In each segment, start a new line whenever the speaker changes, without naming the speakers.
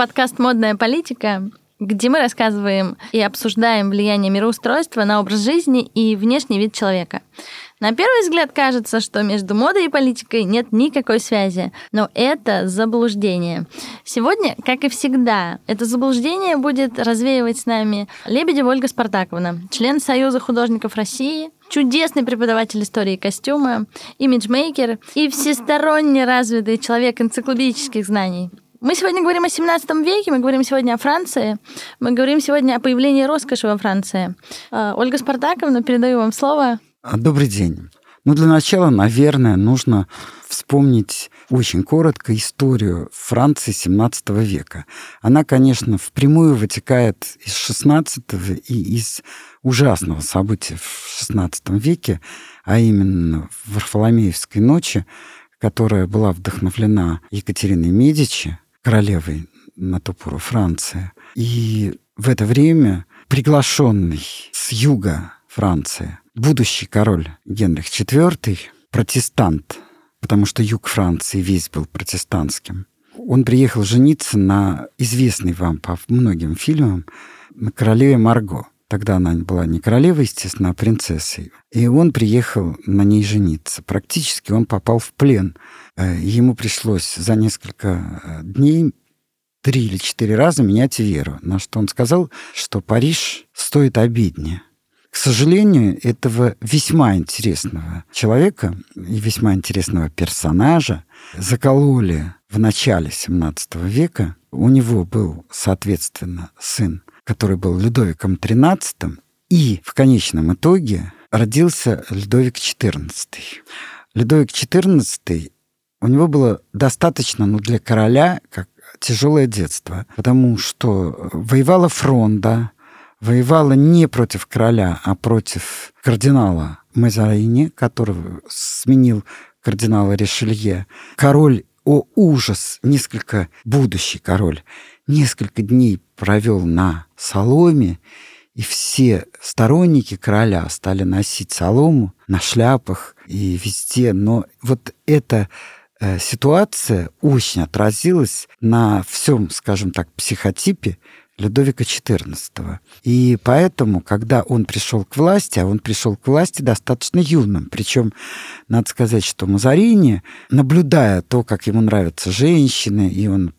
Подкаст «Модная политика», где мы рассказываем и обсуждаем влияние мироустройства на образ жизни и внешний вид человека. На первый взгляд кажется, что между модой и политикой нет никакой связи, но это заблуждение. Сегодня, как и всегда, это заблуждение будет развеивать с нами Лебедева Ольга Спартаковна, член Союза художников России, чудесный преподаватель истории костюма, имиджмейкер и всесторонне развитый человек энциклопедических знаний. Мы сегодня говорим о 17 веке, мы говорим сегодня о Франции, мы говорим сегодня о появлении роскоши во Франции. А, Ольга Спартаковна, передаю вам слово.
А, добрый день. Ну, для начала, наверное, нужно вспомнить очень коротко историю Франции XVII века. Она, конечно, впрямую вытекает из XVI и из ужасного события в XVI веке, а именно в Варфоломеевской ночи, которая была вдохновлена Екатериной Медичи, королевой на ту пору Франции. И в это время приглашенный с юга Франции будущий король Генрих IV, протестант, потому что юг Франции весь был протестантским, он приехал жениться на известной вам по многим фильмам на королеве Марго. Тогда она была не королевой, естественно, а принцессой. И он приехал на ней жениться. Практически он попал в плен. Э, ему пришлось за несколько э, дней три или четыре раза менять веру. На что он сказал, что Париж стоит обиднее. К сожалению, этого весьма интересного человека и весьма интересного персонажа закололи в начале XVII века. У него был, соответственно, сын, который был Людовиком XIII, и в конечном итоге родился Людовик XIV. Людовик XIV, у него было достаточно, ну, для короля, как тяжелое детство, потому что воевала фронта, воевала не против короля, а против кардинала Мазарини, которого сменил кардинала Ришелье. Король, о ужас, несколько, будущий король, несколько дней провел на соломе, и все сторонники короля стали носить солому на шляпах и везде. Но вот эта э, ситуация очень отразилась на всем, скажем так, психотипе Людовика XIV. И поэтому, когда он пришел к власти, а он пришел к власти достаточно юным, причем надо сказать, что Мазарини, наблюдая то, как ему нравятся женщины, и он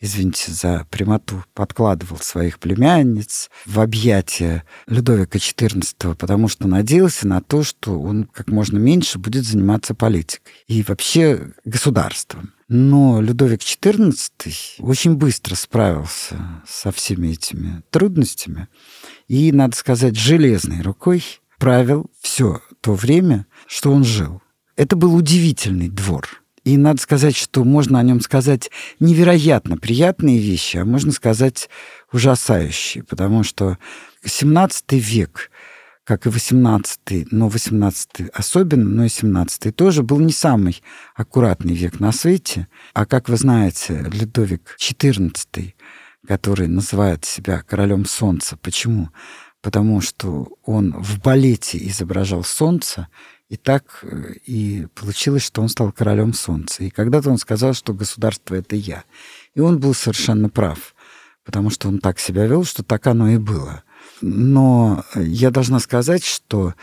извините за прямоту, подкладывал своих племянниц в объятия Людовика XIV, потому что надеялся на то, что он как можно меньше будет заниматься политикой и вообще государством. Но Людовик XIV очень быстро справился со всеми этими трудностями и, надо сказать, железной рукой правил все то время, что он жил. Это был удивительный двор. И надо сказать, что можно о нем сказать невероятно приятные вещи, а можно сказать ужасающие, потому что 17 век как и 18 но 18 особенно, но и 17 тоже был не самый аккуратный век на свете. А как вы знаете, Людовик XIV, который называет себя королем солнца, почему? Потому что он в балете изображал солнце, и так э, и получилось, что он стал королем солнца. И когда-то он сказал, что государство — это я. И он был совершенно прав, потому что он так себя вел, что так оно и было — но я должна сказать, что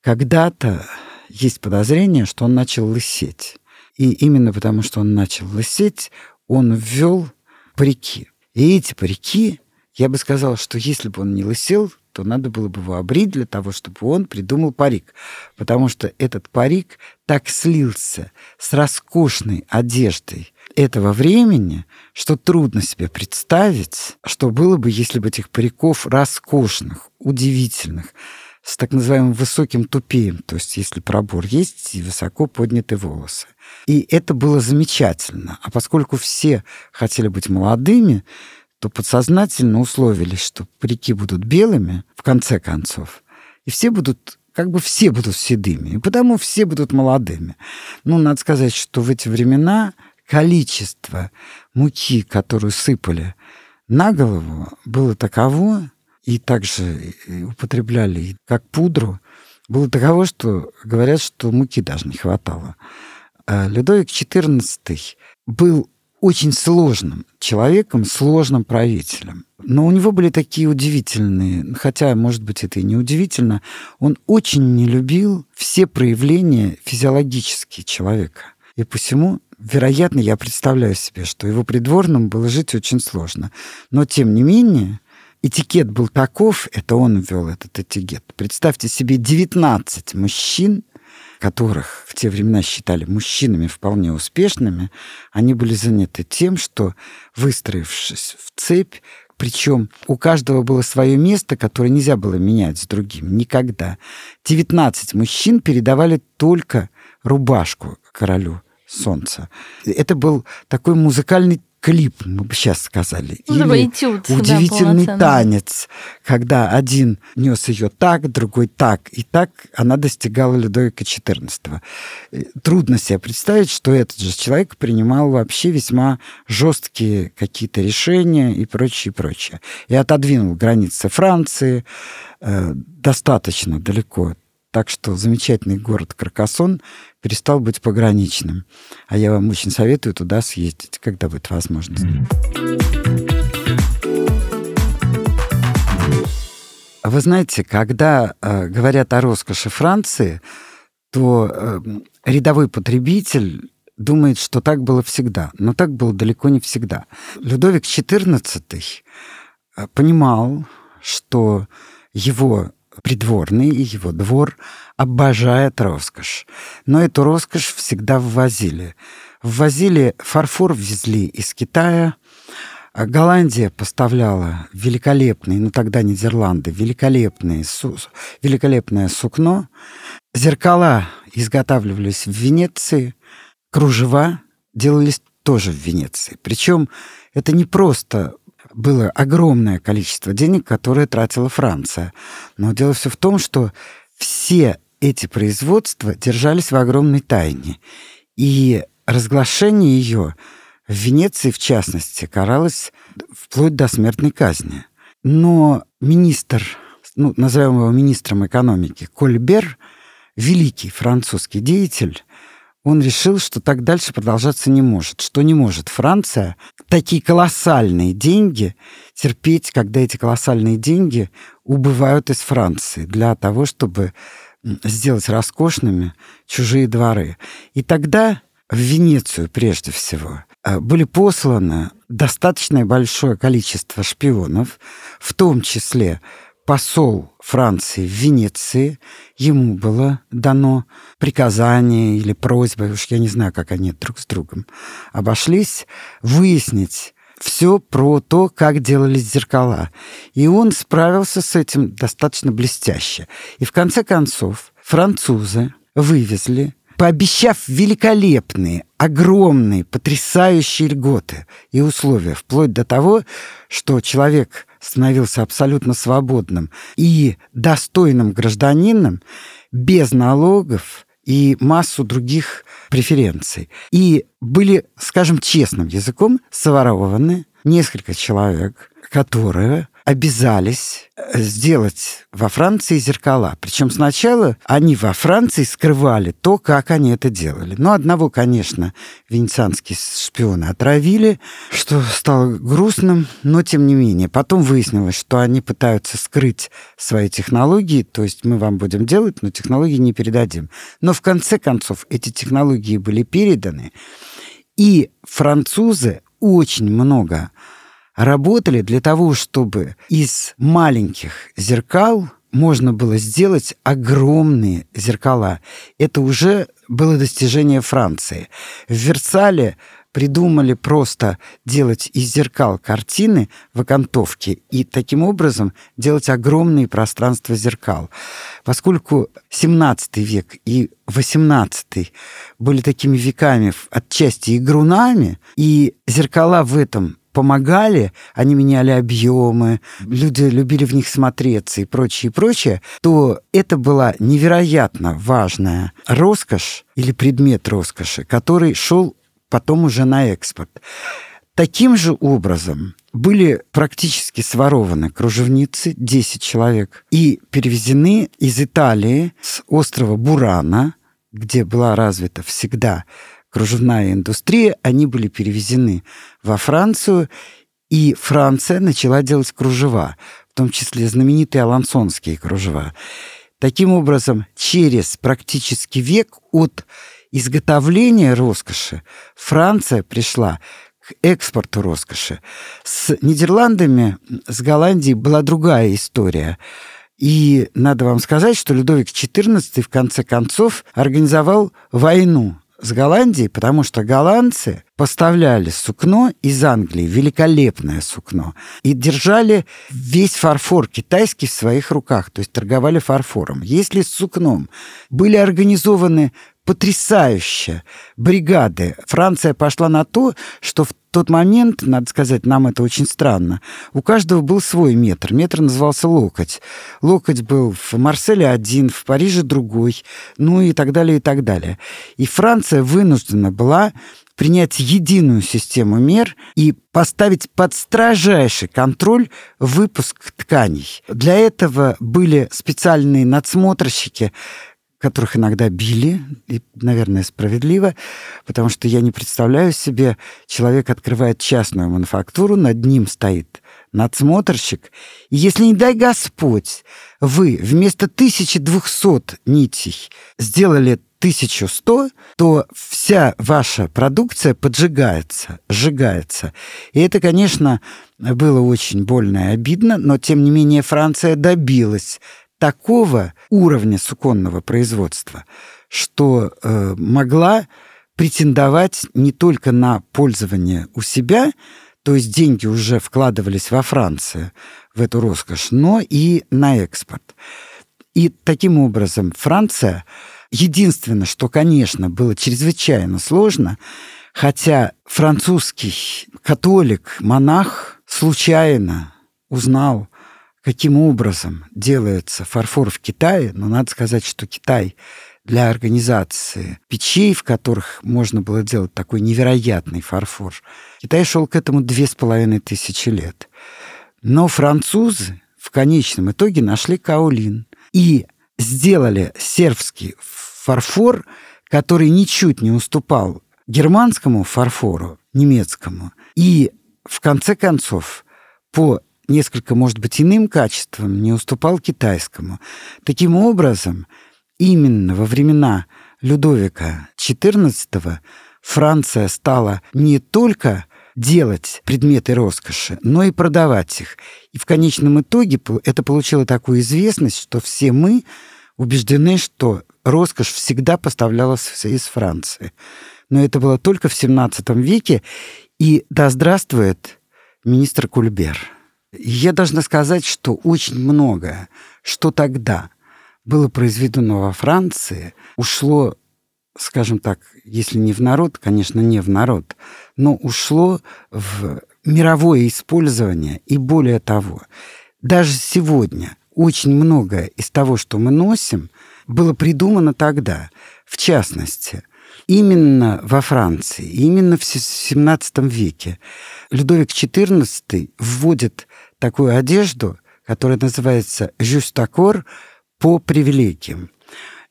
когда-то есть подозрение, что он начал лысеть. И именно потому, что он начал лысеть, он ввел парики. И эти парики, я бы сказала, что если бы он не лысел, то надо было бы его обрить для того, чтобы он придумал парик. Потому что этот парик так слился с роскошной одеждой этого времени, что трудно себе представить, что было бы, если бы этих париков роскошных, удивительных, с так называемым высоким тупеем, то есть если пробор есть и высоко поднятые волосы. И это было замечательно. А поскольку все хотели быть молодыми, то подсознательно условились, что парики будут белыми в конце концов, и все будут как бы все будут седыми, и потому все будут молодыми. Ну, надо сказать, что в эти времена количество муки, которую сыпали на голову, было таково, и также употребляли как пудру, было таково, что говорят, что муки даже не хватало. А Людовик XIV был очень сложным человеком, сложным правителем. Но у него были такие удивительные, хотя, может быть, это и не удивительно, он очень не любил все проявления физиологические человека. И посему, вероятно, я представляю себе, что его придворным было жить очень сложно. Но, тем не менее, этикет был таков, это он ввел этот этикет. Представьте себе 19 мужчин, которых в те времена считали мужчинами вполне успешными, они были заняты тем, что, выстроившись в цепь, причем у каждого было свое место, которое нельзя было менять с другим никогда. 19 мужчин передавали только рубашку королю солнца. Это был такой музыкальный клип, мы бы сейчас сказали.
Ну, Или этюд,
удивительный да, танец, когда один нес ее так, другой так, и так она достигала Людовика XIV. Э, трудно себе представить, что этот же человек принимал вообще весьма жесткие какие-то решения и прочее, прочее. И отодвинул границы Франции э, достаточно далеко так что замечательный город Каркасон перестал быть пограничным. А я вам очень советую туда съездить, когда будет возможность. Вы знаете, когда э, говорят о роскоши Франции, то э, рядовой потребитель думает, что так было всегда. Но так было далеко не всегда. Людовик XIV э, понимал, что его придворный и его двор обожает роскошь. Но эту роскошь всегда ввозили. Ввозили, фарфор везли из Китая, Голландия поставляла великолепные, ну тогда Нидерланды, великолепные, су, великолепное сукно. Зеркала изготавливались в Венеции, кружева делались тоже в Венеции. Причем это не просто было огромное количество денег, которое тратила Франция. Но дело все в том, что все эти производства держались в огромной тайне. И разглашение ее в Венеции, в частности, каралось вплоть до смертной казни. Но министр, ну, назовем его министром экономики, Кольбер, великий французский деятель, он решил, что так дальше продолжаться не может, что не может Франция такие колоссальные деньги терпеть, когда эти колоссальные деньги убывают из Франции для того, чтобы сделать роскошными чужие дворы. И тогда в Венецию прежде всего э, были посланы достаточно большое количество шпионов, в том числе посол Франции в Венеции, ему было дано приказание или просьба, уж я не знаю, как они друг с другом обошлись, выяснить все про то, как делались зеркала. И он справился с этим достаточно блестяще. И в конце концов французы вывезли пообещав великолепные, огромные, потрясающие льготы и условия, вплоть до того, что человек становился абсолютно свободным и достойным гражданином без налогов и массу других преференций. И были, скажем честным языком, соворованы несколько человек, которые обязались э, сделать во Франции зеркала. Причем сначала они во Франции скрывали то, как они это делали. Но одного, конечно, венецианские шпионы отравили, что стало грустным, но тем не менее. Потом выяснилось, что они пытаются скрыть свои технологии, то есть мы вам будем делать, но технологии не передадим. Но в конце концов эти технологии были переданы, и французы очень много работали для того, чтобы из маленьких зеркал можно было сделать огромные зеркала. Это уже было достижение Франции. В Версале придумали просто делать из зеркал картины в окантовке и таким образом делать огромные пространства зеркал. Поскольку 17 век и 18 были такими веками отчасти игрунами, и зеркала в этом помогали, они меняли объемы, люди любили в них смотреться и прочее, и прочее, то это была невероятно важная роскошь или предмет роскоши, который шел потом уже на экспорт. Таким же образом были практически сворованы кружевницы, 10 человек, и перевезены из Италии с острова Бурана, где была развита всегда кружевная индустрия, они были перевезены во Францию, и Франция начала делать кружева, в том числе знаменитые алансонские кружева. Таким образом, через практически век от изготовления роскоши Франция пришла к экспорту роскоши. С Нидерландами, с Голландией была другая история. И надо вам сказать, что Людовик XIV в конце концов организовал войну с Голландией, потому что голландцы поставляли сукно из Англии, великолепное сукно, и держали весь фарфор китайский в своих руках, то есть торговали фарфором. Если с сукном были организованы потрясающе бригады. Франция пошла на то, что в тот момент, надо сказать, нам это очень странно, у каждого был свой метр. Метр назывался локоть. Локоть был в Марселе один, в Париже другой, ну и так далее, и так далее. И Франция вынуждена была принять единую систему мер и поставить под строжайший контроль выпуск тканей. Для этого были специальные надсмотрщики, которых иногда били, и, наверное, справедливо, потому что я не представляю себе, человек открывает частную мануфактуру, над ним стоит надсмотрщик, и если, не дай Господь, вы вместо 1200 нитей сделали 1100, то вся ваша продукция поджигается, сжигается. И это, конечно, было очень больно и обидно, но, тем не менее, Франция добилась такого уровня суконного производства, что э, могла претендовать не только на пользование у себя, то есть деньги уже вкладывались во Францию, в эту роскошь, но и на экспорт. И таким образом Франция, единственное, что, конечно, было чрезвычайно сложно, хотя французский католик, монах случайно узнал каким образом делается фарфор в Китае, но надо сказать, что Китай для организации печей, в которых можно было делать такой невероятный фарфор, Китай шел к этому две с половиной тысячи лет. Но французы в конечном итоге нашли каолин и сделали сербский фарфор, который ничуть не уступал германскому фарфору, немецкому. И в конце концов, по несколько, может быть, иным качеством не уступал китайскому. Таким образом, именно во времена Людовика XIV Франция стала не только делать предметы роскоши, но и продавать их. И в конечном итоге это получило такую известность, что все мы убеждены, что роскошь всегда поставлялась из Франции. Но это было только в XVII веке, и да здравствует министр Кульбер. Я должна сказать, что очень многое, что тогда было произведено во Франции, ушло, скажем так, если не в народ, конечно, не в народ, но ушло в мировое использование. И более того, даже сегодня очень многое из того, что мы носим, было придумано тогда. В частности, именно во Франции, именно в XVII веке Людовик XIV вводит такую одежду, которая называется «жюстакор» по привилегиям.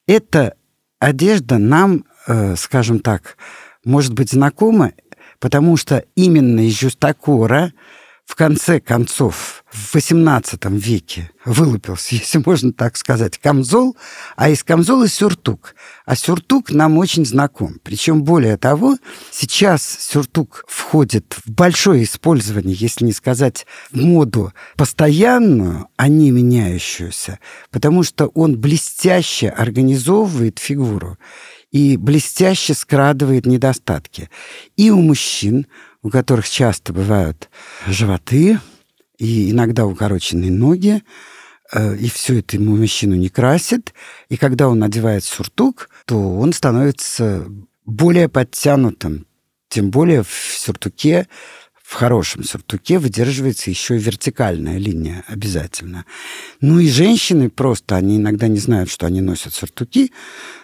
Эта одежда нам, э, скажем так, может быть знакома, потому что именно из жюстакора в конце концов в XVIII веке вылупился, если можно так сказать, камзол, а из камзола сюртук. А сюртук нам очень знаком. Причем более того, сейчас сюртук входит в большое использование, если не сказать в моду постоянную, а не меняющуюся, потому что он блестяще организовывает фигуру и блестяще скрадывает недостатки. И у мужчин, у которых часто бывают животы и иногда укороченные ноги, э, и все это ему мужчину не красит. И когда он надевает сюртук, то он становится более подтянутым. Тем более в сюртуке, в хорошем сюртуке выдерживается еще и вертикальная линия обязательно. Ну и женщины просто, они иногда не знают, что они носят сюртуки,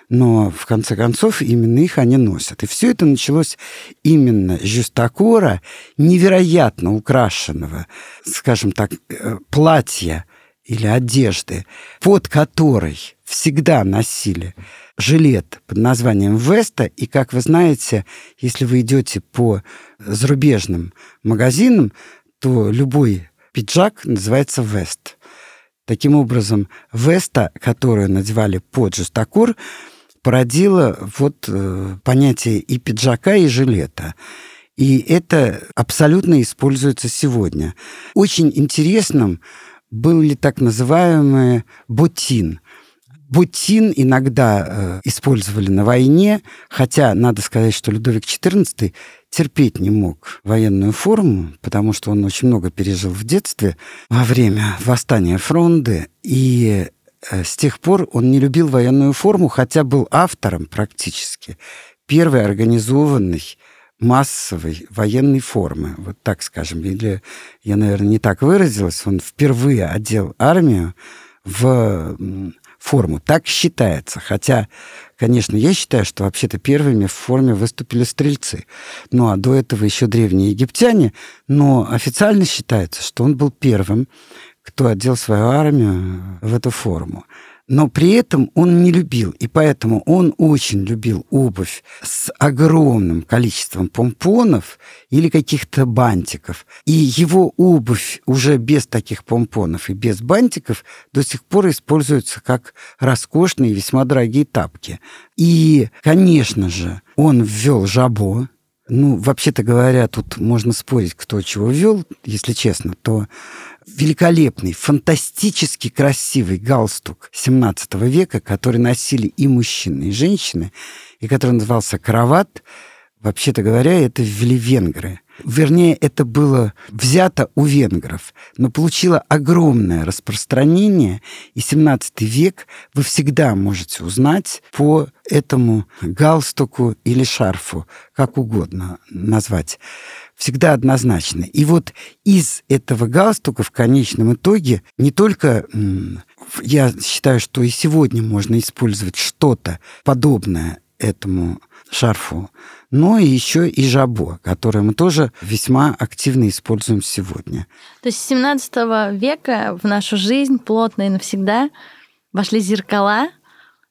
но в конце концов именно их они носят. И все это началось именно с жестокора, невероятно украшенного, скажем так, э, платья или одежды, под которой всегда носили жилет под названием Веста, и, как вы знаете, если вы идете по зарубежным магазинам, то любой пиджак называется Вест. Таким образом, Веста, которую надевали под жестокур, породила вот э, понятие и пиджака, и жилета. И это абсолютно используется сегодня. Очень интересным был ли так называемый ботин. Ботин иногда э, использовали на войне, хотя надо сказать, что Людовик XIV терпеть не мог военную форму, потому что он очень много пережил в детстве во время восстания фронды, и э, с тех пор он не любил военную форму, хотя был автором практически первой организованной массовой военной формы, вот так скажем, или я, наверное, не так выразилась, он впервые одел армию в форму. Так считается. Хотя, конечно, я считаю, что вообще-то первыми в форме выступили стрельцы. Ну, а до этого еще древние египтяне. Но официально считается, что он был первым, кто одел свою армию в эту форму но при этом он не любил, и поэтому он очень любил обувь с огромным количеством помпонов или каких-то бантиков. И его обувь уже без таких помпонов и без бантиков до сих пор используется как роскошные, весьма дорогие тапки. И, конечно же, он ввел жабо, ну, вообще-то говоря, тут можно спорить, кто чего ввел, если честно, то великолепный, фантастически красивый галстук 17 века, который носили и мужчины, и женщины, и который назывался «Кроват», вообще-то говоря, это ввели венгры. Вернее, это было взято у венгров, но получило огромное распространение, и 17 век вы всегда можете узнать по этому галстуку или шарфу, как угодно назвать всегда однозначно. И вот из этого галстука в конечном итоге не только я считаю, что и сегодня можно использовать что-то подобное этому шарфу, но еще и жабо, которое мы тоже весьма активно используем сегодня.
То есть с 17 века в нашу жизнь плотно и навсегда вошли зеркала,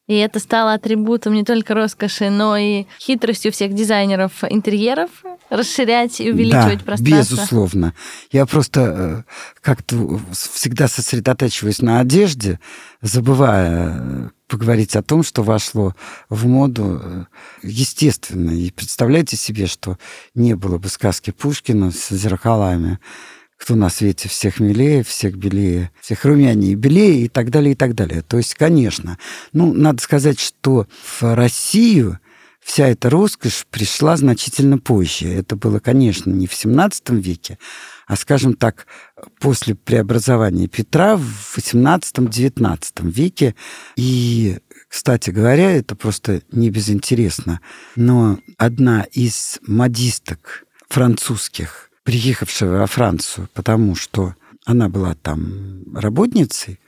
и это стало атрибутом не только роскоши, но и хитростью всех дизайнеров интерьеров расширять и увеличивать
да,
пространство.
безусловно. Я просто э, как-то всегда сосредотачиваюсь на одежде, забывая э, поговорить о том, что вошло в моду э, естественно. И представляете себе, что не было бы сказки Пушкина с зеркалами кто на свете всех милее, всех белее, всех румянее белее и так далее, и так далее. То есть, конечно, ну, надо сказать, что в Россию вся эта роскошь пришла значительно позже. Это было, конечно, не в XVII веке, а, скажем так, после преобразования Петра в XVIII-XIX веке. И, кстати говоря, это просто не безинтересно, но одна из модисток французских приехавшая во Францию, потому что она была там работницей,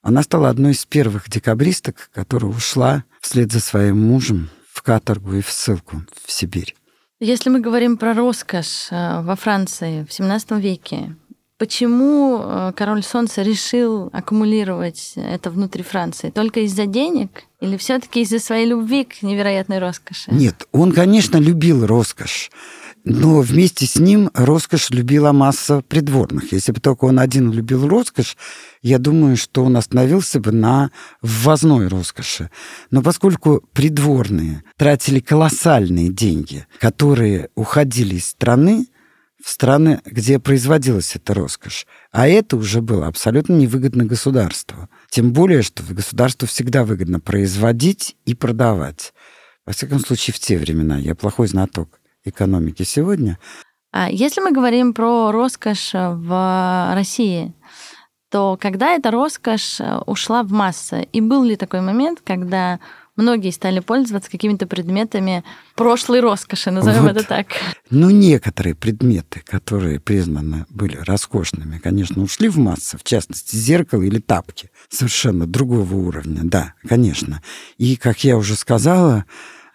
она стала одной из первых декабристок, которая ушла вслед за своим мужем в каторгу и в ссылку в Сибирь.
Если мы говорим про роскошь э, во Франции в XVII веке, почему э, король Солнца решил аккумулировать это внутри Франции? Только из-за денег или все-таки из-за своей любви к невероятной роскоши?
Нет, он, конечно, любил роскошь. Но вместе с ним роскошь любила масса придворных. Если бы только он один любил роскошь, я думаю, что он остановился бы на ввозной роскоши. Но поскольку придворные тратили колоссальные деньги, которые уходили из страны, в страны, где производилась эта роскошь. А это уже было абсолютно невыгодно государству. Тем более, что государству всегда выгодно производить и продавать. Во всяком случае, в те времена. Я плохой знаток экономики сегодня.
А если мы говорим про роскошь в России, то когда эта роскошь ушла в массы? И был ли такой момент, когда многие стали пользоваться какими-то предметами прошлой роскоши, назовем вот, это так.
Ну, некоторые предметы, которые признаны были роскошными, конечно, ушли в массы, в частности, зеркало или тапки совершенно другого уровня, да, конечно. И, как я уже сказала,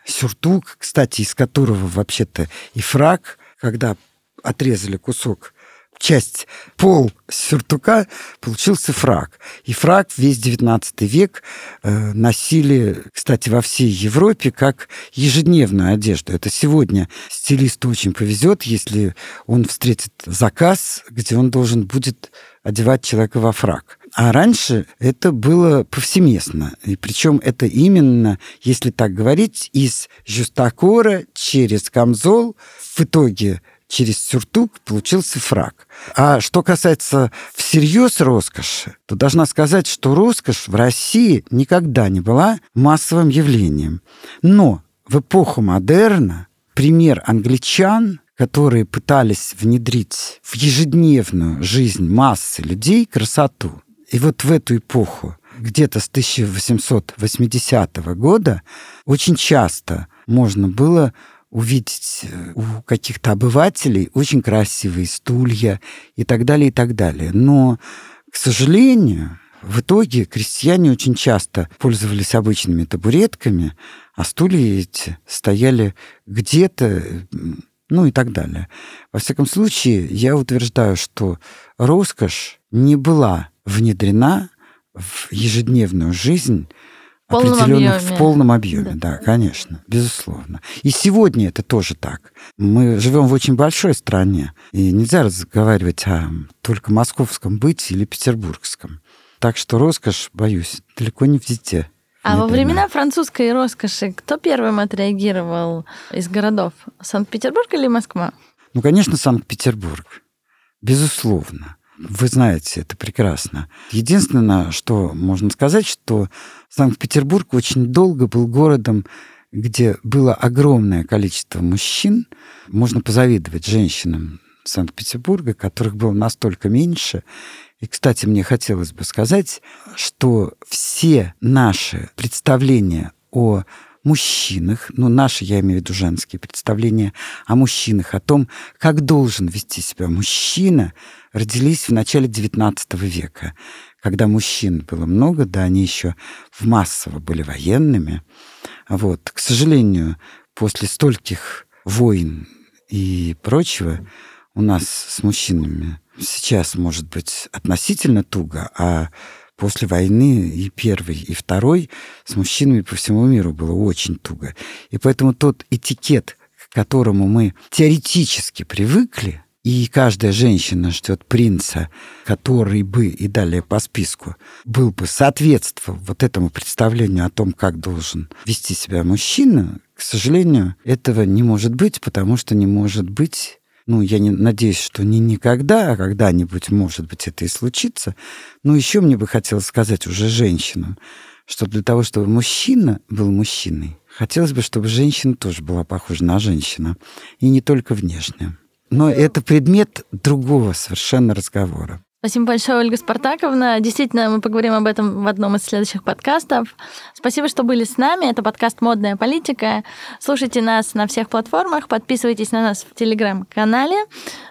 сюртук, кстати, из которого вообще-то и фраг, когда отрезали кусок часть, пол сюртука получился фраг. И фраг весь 19 век э, носили, кстати, во всей Европе как ежедневную одежду. Это сегодня стилисту очень повезет, если он встретит заказ, где он должен будет одевать человека во фраг. А раньше это было повсеместно. И причем это именно, если так говорить, из жюстакора через камзол в итоге через сюртук получился фраг. А что касается всерьез роскоши, то должна сказать, что роскошь в России никогда не была массовым явлением. Но в эпоху модерна пример англичан, которые пытались внедрить в ежедневную жизнь массы людей красоту. И вот в эту эпоху, где-то с 1880 года, очень часто можно было увидеть э, у каких-то обывателей очень красивые стулья и так далее, и так далее. Но, к сожалению, в итоге крестьяне очень часто пользовались обычными табуретками, а стулья эти стояли где-то, ну и так далее. Во всяком случае, я утверждаю, что роскошь не была внедрена в ежедневную жизнь
полном
определенных
объеме.
в полном объеме,
Да.
да. конечно, безусловно. И сегодня это тоже так. Мы живем в очень большой стране, и нельзя разговаривать о только московском быте или петербургском. Так что роскошь, боюсь, далеко не везде.
А во времена французской роскоши кто первым отреагировал из городов? Санкт-Петербург или Москва?
Ну, конечно, Санкт-Петербург. Безусловно. Вы знаете это прекрасно. Единственное, что можно сказать, что Санкт-Петербург очень долго был городом, где было огромное количество мужчин. Можно позавидовать женщинам Санкт-Петербурга, которых было настолько меньше. И, кстати, мне хотелось бы сказать, что все наши представления о мужчинах, ну, наши, я имею в виду женские представления о мужчинах, о том, как должен вести себя мужчина, родились в начале XIX века, когда мужчин было много, да, они еще в массово были военными. Вот. К сожалению, после стольких войн и прочего у нас с мужчинами сейчас может быть относительно туго, а после войны и первой, и второй с мужчинами по всему миру было очень туго. И поэтому тот этикет, к которому мы теоретически привыкли, и каждая женщина ждет принца, который бы, и далее по списку, был бы соответствовал вот этому представлению о том, как должен вести себя мужчина, к сожалению, этого не может быть, потому что не может быть ну, я не надеюсь, что не никогда, а когда-нибудь, может быть, это и случится. Но еще мне бы хотелось сказать уже женщинам, что для того, чтобы мужчина был мужчиной, хотелось бы, чтобы женщина тоже была похожа на женщину. И не только внешне. Но это предмет другого совершенно разговора.
Спасибо большое, Ольга Спартаковна. Действительно, мы поговорим об этом в одном из следующих подкастов. Спасибо, что были с нами. Это подкаст «Модная политика». Слушайте нас на всех платформах, подписывайтесь на нас в Телеграм-канале.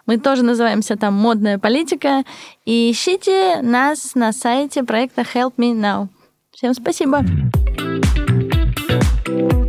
Мы тоже называемся там «Модная политика». И ищите нас на сайте проекта Help Me Now. Всем спасибо.
thank you